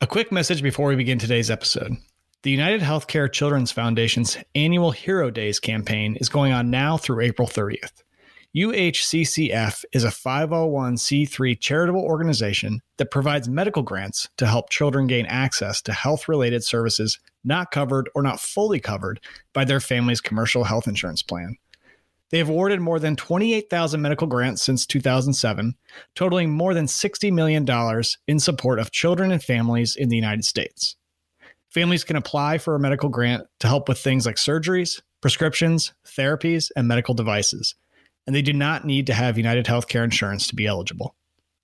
A quick message before we begin today's episode. The United Healthcare Children's Foundation's annual Hero Days campaign is going on now through April 30th. UHCCF is a 501c3 charitable organization that provides medical grants to help children gain access to health related services not covered or not fully covered by their family's commercial health insurance plan. They have awarded more than 28,000 medical grants since 2007, totaling more than $60 million in support of children and families in the United States. Families can apply for a medical grant to help with things like surgeries, prescriptions, therapies, and medical devices, and they do not need to have United Healthcare insurance to be eligible.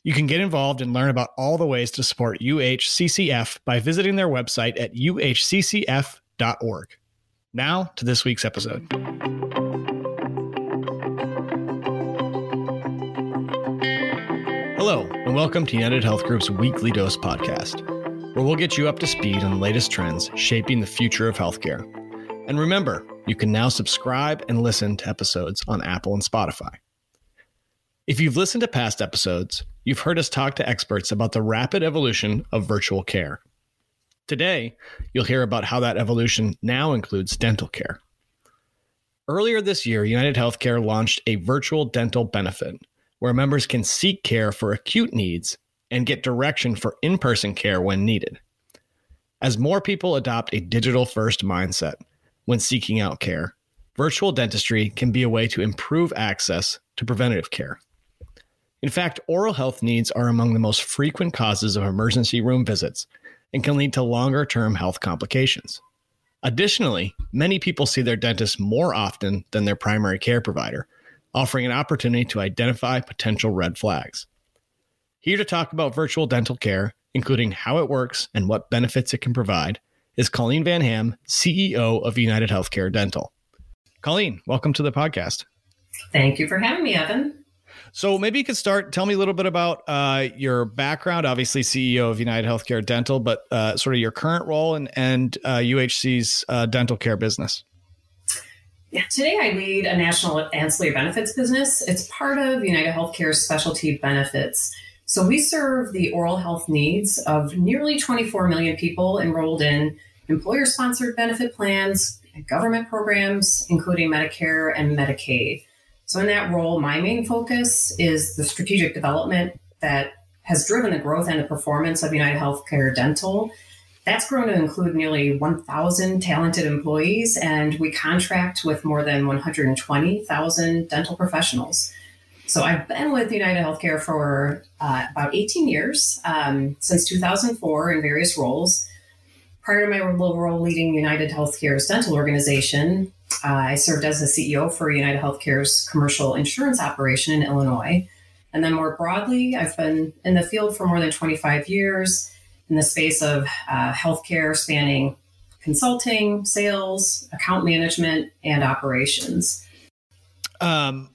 You can get involved and learn about all the ways to support UHCCF by visiting their website at uhccf.org. Now to this week's episode. Hello, and welcome to United Health Group's Weekly Dose podcast, where we'll get you up to speed on the latest trends shaping the future of healthcare. And remember, you can now subscribe and listen to episodes on Apple and Spotify. If you've listened to past episodes, you've heard us talk to experts about the rapid evolution of virtual care. Today, you'll hear about how that evolution now includes dental care. Earlier this year, United Healthcare launched a virtual dental benefit where members can seek care for acute needs and get direction for in person care when needed. As more people adopt a digital first mindset when seeking out care, virtual dentistry can be a way to improve access to preventative care. In fact, oral health needs are among the most frequent causes of emergency room visits and can lead to longer term health complications. Additionally, many people see their dentist more often than their primary care provider, offering an opportunity to identify potential red flags. Here to talk about virtual dental care, including how it works and what benefits it can provide, is Colleen Van Ham, CEO of United Healthcare Dental. Colleen, welcome to the podcast. Thank you for having me, Evan. So maybe you could start. Tell me a little bit about uh, your background. Obviously, CEO of United Healthcare Dental, but uh, sort of your current role and and uh, UHC's uh, dental care business. Today I lead a national ancillary benefits business. It's part of United Healthcare Specialty Benefits. So we serve the oral health needs of nearly 24 million people enrolled in employer sponsored benefit plans, government programs, including Medicare and Medicaid. So, in that role, my main focus is the strategic development that has driven the growth and the performance of United Healthcare Dental that's grown to include nearly 1,000 talented employees, and we contract with more than 120,000 dental professionals. So I've been with United Healthcare for uh, about 18 years, um, since 2004 in various roles. Prior to my role leading United Healthcare's dental organization, uh, I served as the CEO for United Healthcare's commercial insurance operation in Illinois. And then more broadly, I've been in the field for more than 25 years in the space of uh, healthcare, spanning consulting, sales, account management, and operations. Um,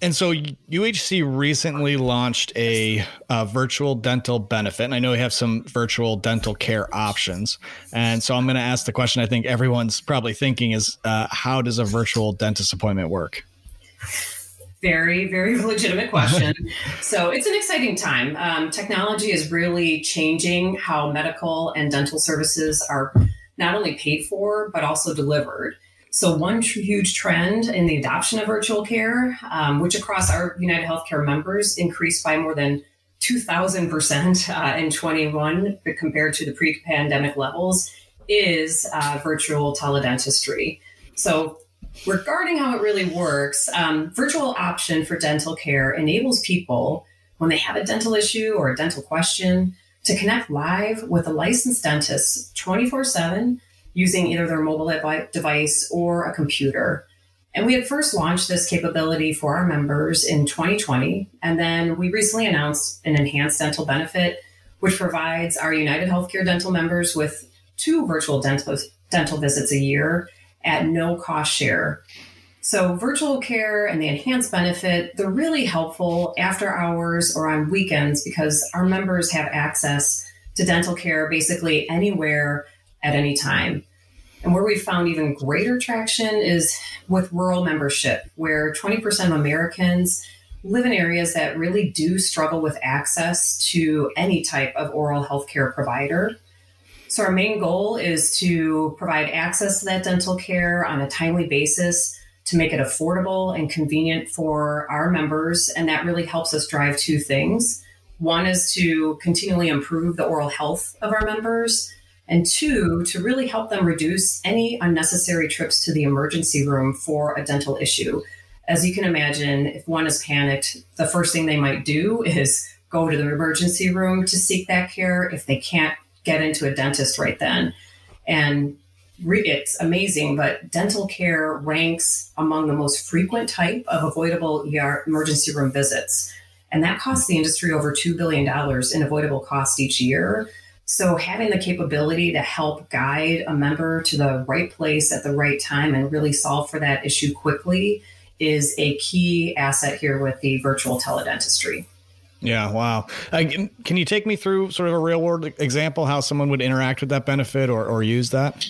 and so UHC recently launched a, a, virtual dental benefit. And I know we have some virtual dental care options. And so I'm going to ask the question I think everyone's probably thinking is uh, how does a virtual dentist appointment work? Very, very legitimate question. so it's an exciting time. Um, technology is really changing how medical and dental services are not only paid for, but also delivered. So, one huge trend in the adoption of virtual care, um, which across our United Healthcare members increased by more than 2,000% uh, in 21 compared to the pre pandemic levels, is uh, virtual teledentistry. So, Regarding how it really works, um, virtual option for dental care enables people when they have a dental issue or a dental question to connect live with a licensed dentist 24 7 using either their mobile device or a computer. And we had first launched this capability for our members in 2020. And then we recently announced an enhanced dental benefit, which provides our United Healthcare dental members with two virtual dental, dental visits a year at no cost share. So, virtual care and the enhanced benefit, they're really helpful after hours or on weekends because our members have access to dental care basically anywhere at any time. And where we've found even greater traction is with rural membership, where 20% of Americans live in areas that really do struggle with access to any type of oral health care provider. So, our main goal is to provide access to that dental care on a timely basis to make it affordable and convenient for our members. And that really helps us drive two things. One is to continually improve the oral health of our members, and two, to really help them reduce any unnecessary trips to the emergency room for a dental issue. As you can imagine, if one is panicked, the first thing they might do is go to the emergency room to seek that care if they can't get into a dentist right then. And re- it's amazing, but dental care ranks among the most frequent type of avoidable ER emergency room visits. And that costs the industry over $2 billion in avoidable costs each year. So, having the capability to help guide a member to the right place at the right time and really solve for that issue quickly is a key asset here with the virtual teledentistry. Yeah, wow. Uh, can you take me through sort of a real world example how someone would interact with that benefit or, or use that?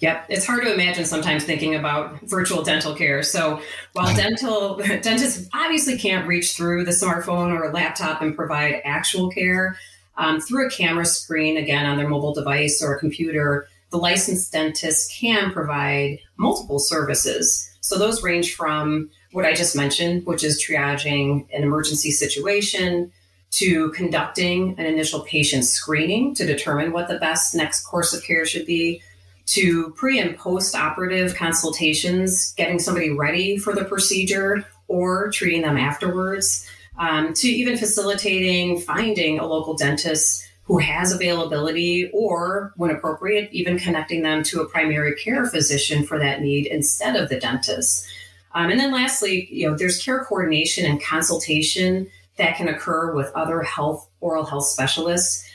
Yep, it's hard to imagine sometimes thinking about virtual dental care. So while dental dentists obviously can't reach through the smartphone or a laptop and provide actual care um, through a camera screen, again on their mobile device or a computer, the licensed dentist can provide multiple services. So those range from what I just mentioned, which is triaging an emergency situation, to conducting an initial patient screening to determine what the best next course of care should be, to pre and post operative consultations, getting somebody ready for the procedure or treating them afterwards, um, to even facilitating finding a local dentist who has availability or, when appropriate, even connecting them to a primary care physician for that need instead of the dentist. Um, and then lastly, you know, there's care coordination and consultation that can occur with other health, oral health specialists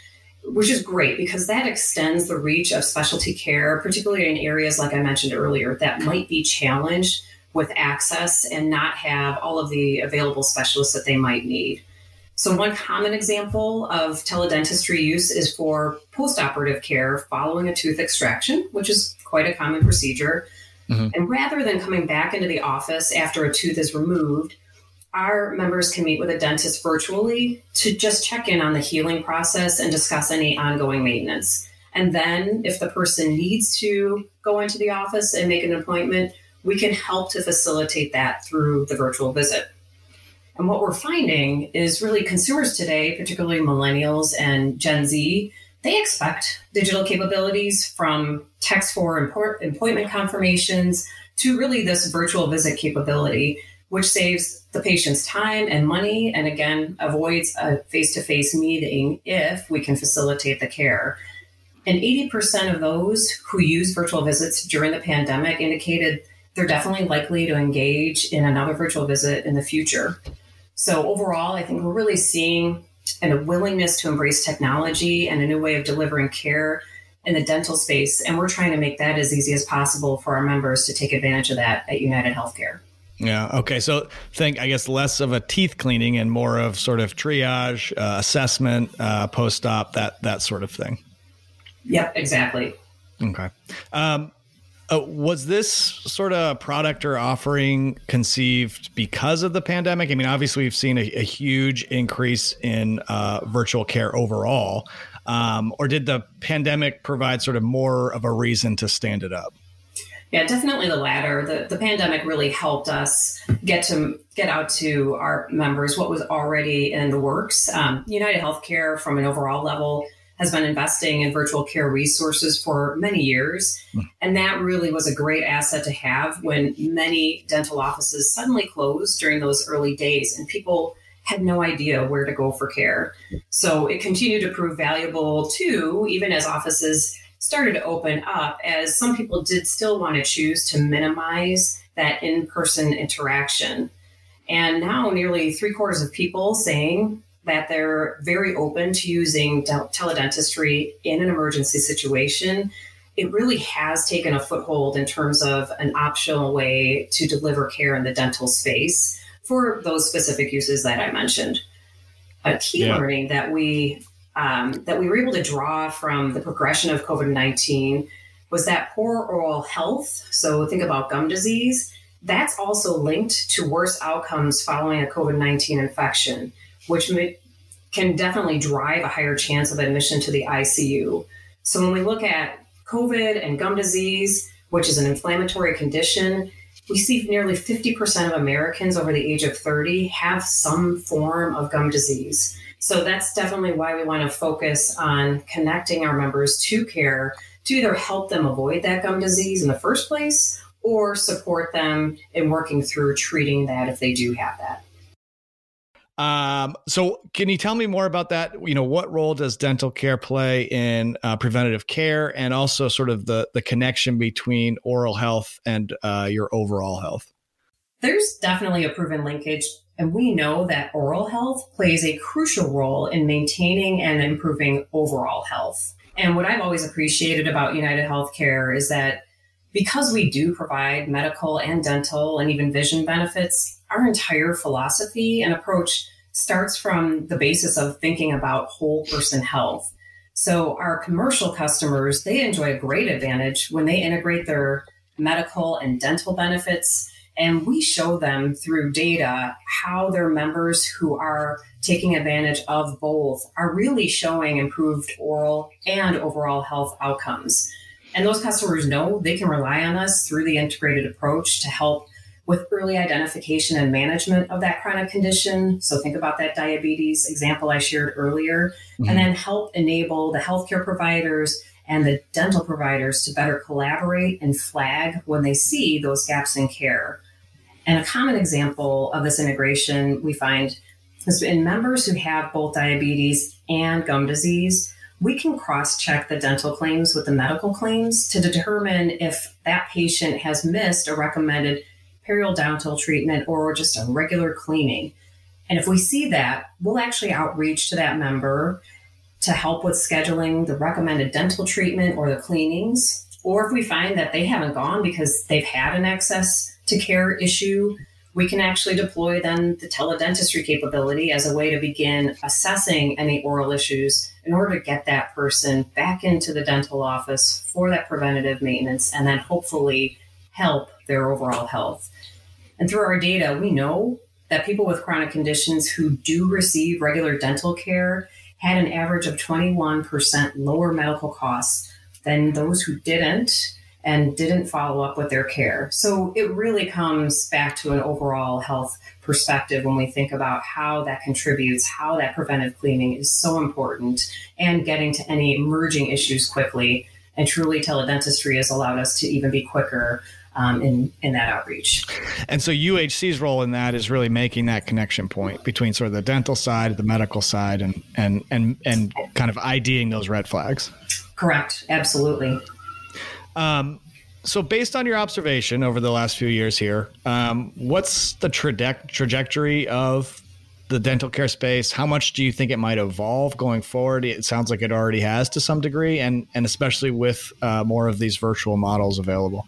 which is great because that extends the reach of specialty care, particularly in areas like I mentioned earlier that might be challenged with access and not have all of the available specialists that they might need. So, one common example of teledentistry use is for postoperative care following a tooth extraction, which is quite a common procedure. Mm-hmm. And rather than coming back into the office after a tooth is removed, our members can meet with a dentist virtually to just check in on the healing process and discuss any ongoing maintenance. And then, if the person needs to go into the office and make an appointment, we can help to facilitate that through the virtual visit. And what we're finding is really consumers today, particularly millennials and Gen Z, they expect digital capabilities from text for appointment confirmations to really this virtual visit capability which saves the patient's time and money and again avoids a face to face meeting if we can facilitate the care. And 80% of those who use virtual visits during the pandemic indicated they're definitely likely to engage in another virtual visit in the future. So, overall, I think we're really seeing and a willingness to embrace technology and a new way of delivering care in the dental space. And we're trying to make that as easy as possible for our members to take advantage of that at United Healthcare. Yeah. Okay. So think, I guess, less of a teeth cleaning and more of sort of triage, uh, assessment, uh, post op, that that sort of thing. Yep. Exactly. Okay. Um, uh, was this sort of product or offering conceived because of the pandemic? I mean, obviously, we've seen a, a huge increase in uh, virtual care overall. Um, or did the pandemic provide sort of more of a reason to stand it up? Yeah, definitely the latter. The, the pandemic really helped us get to get out to our members what was already in the works. Um, United Healthcare, from an overall level, has been investing in virtual care resources for many years. Hmm. And that really was a great asset to have when many dental offices suddenly closed during those early days and people had no idea where to go for care. So it continued to prove valuable too, even as offices started to open up as some people did still want to choose to minimize that in person interaction. And now, nearly three quarters of people saying that they're very open to using teledentistry in an emergency situation. It really has taken a foothold in terms of an optional way to deliver care in the dental space for those specific uses that I mentioned. A key yeah. learning that we um, that we were able to draw from the progression of COVID 19 was that poor oral health, so think about gum disease, that's also linked to worse outcomes following a COVID 19 infection, which may, can definitely drive a higher chance of admission to the ICU. So when we look at COVID and gum disease, which is an inflammatory condition, we see nearly 50% of Americans over the age of 30 have some form of gum disease. So that's definitely why we want to focus on connecting our members to care to either help them avoid that gum disease in the first place or support them in working through treating that if they do have that. Um, so can you tell me more about that? You know, what role does dental care play in uh, preventative care and also sort of the, the connection between oral health and uh, your overall health? There's definitely a proven linkage. And we know that oral health plays a crucial role in maintaining and improving overall health. And what I've always appreciated about United Healthcare is that because we do provide medical and dental and even vision benefits, our entire philosophy and approach starts from the basis of thinking about whole person health. So our commercial customers, they enjoy a great advantage when they integrate their medical and dental benefits. And we show them through data how their members who are taking advantage of both are really showing improved oral and overall health outcomes. And those customers know they can rely on us through the integrated approach to help with early identification and management of that chronic condition. So think about that diabetes example I shared earlier, mm-hmm. and then help enable the healthcare providers and the dental providers to better collaborate and flag when they see those gaps in care. And a common example of this integration we find is in members who have both diabetes and gum disease, we can cross check the dental claims with the medical claims to determine if that patient has missed a recommended periodontal treatment or just a regular cleaning. And if we see that, we'll actually outreach to that member to help with scheduling the recommended dental treatment or the cleanings. Or if we find that they haven't gone because they've had an access to care issue, we can actually deploy then the teledentistry capability as a way to begin assessing any oral issues in order to get that person back into the dental office for that preventative maintenance and then hopefully help their overall health. And through our data, we know that people with chronic conditions who do receive regular dental care had an average of 21% lower medical costs than those who didn't and didn't follow up with their care. So it really comes back to an overall health perspective when we think about how that contributes, how that preventive cleaning is so important, and getting to any emerging issues quickly. And truly, teledentistry has allowed us to even be quicker um, in in that outreach. And so UHC's role in that is really making that connection point between sort of the dental side, the medical side, and and and and kind of IDing those red flags. Correct. Absolutely. Um, so, based on your observation over the last few years here, um, what's the traje- trajectory of the dental care space? How much do you think it might evolve going forward? It sounds like it already has to some degree, and and especially with uh, more of these virtual models available.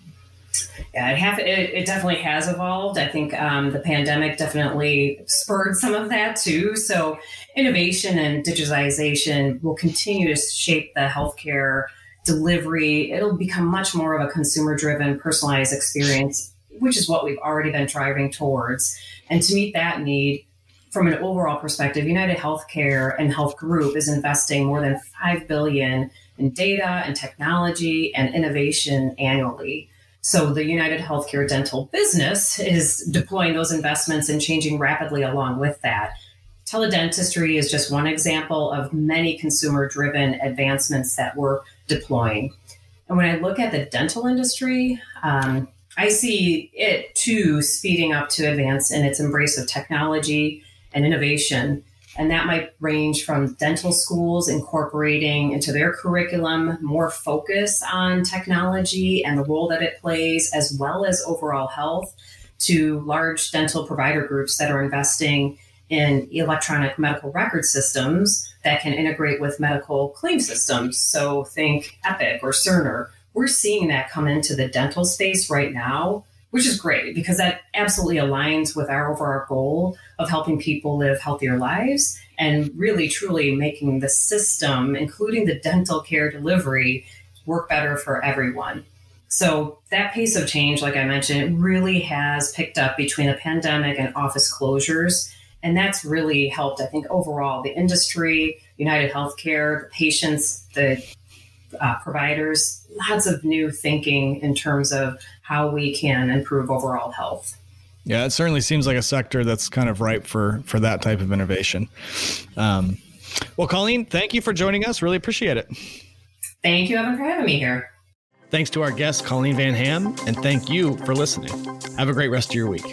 Yeah, it, have, it, it definitely has evolved. I think um, the pandemic definitely spurred some of that too. So, innovation and digitization will continue to shape the healthcare delivery. It'll become much more of a consumer driven, personalized experience, which is what we've already been driving towards. And to meet that need, from an overall perspective, United Healthcare and Health Group is investing more than 5 billion in data and technology and innovation annually. So the United Healthcare dental business is deploying those investments and changing rapidly along with that. Teledentistry is just one example of many consumer driven advancements that we're deploying. And when I look at the dental industry, um, I see it too speeding up to advance in its embrace of technology and innovation. And that might range from dental schools incorporating into their curriculum more focus on technology and the role that it plays, as well as overall health, to large dental provider groups that are investing in electronic medical record systems that can integrate with medical claim systems. So think Epic or Cerner. We're seeing that come into the dental space right now which is great because that absolutely aligns with our overall goal of helping people live healthier lives and really truly making the system, including the dental care delivery, work better for everyone. So that pace of change, like I mentioned, really has picked up between the pandemic and office closures. And that's really helped, I think, overall the industry, United Healthcare, the patients, the uh, providers, lots of new thinking in terms of how we can improve overall health. Yeah, it certainly seems like a sector that's kind of ripe for for that type of innovation. Um, well, Colleen, thank you for joining us. Really appreciate it. Thank you, Evan, for having me here. Thanks to our guest, Colleen Van Ham, and thank you for listening. Have a great rest of your week.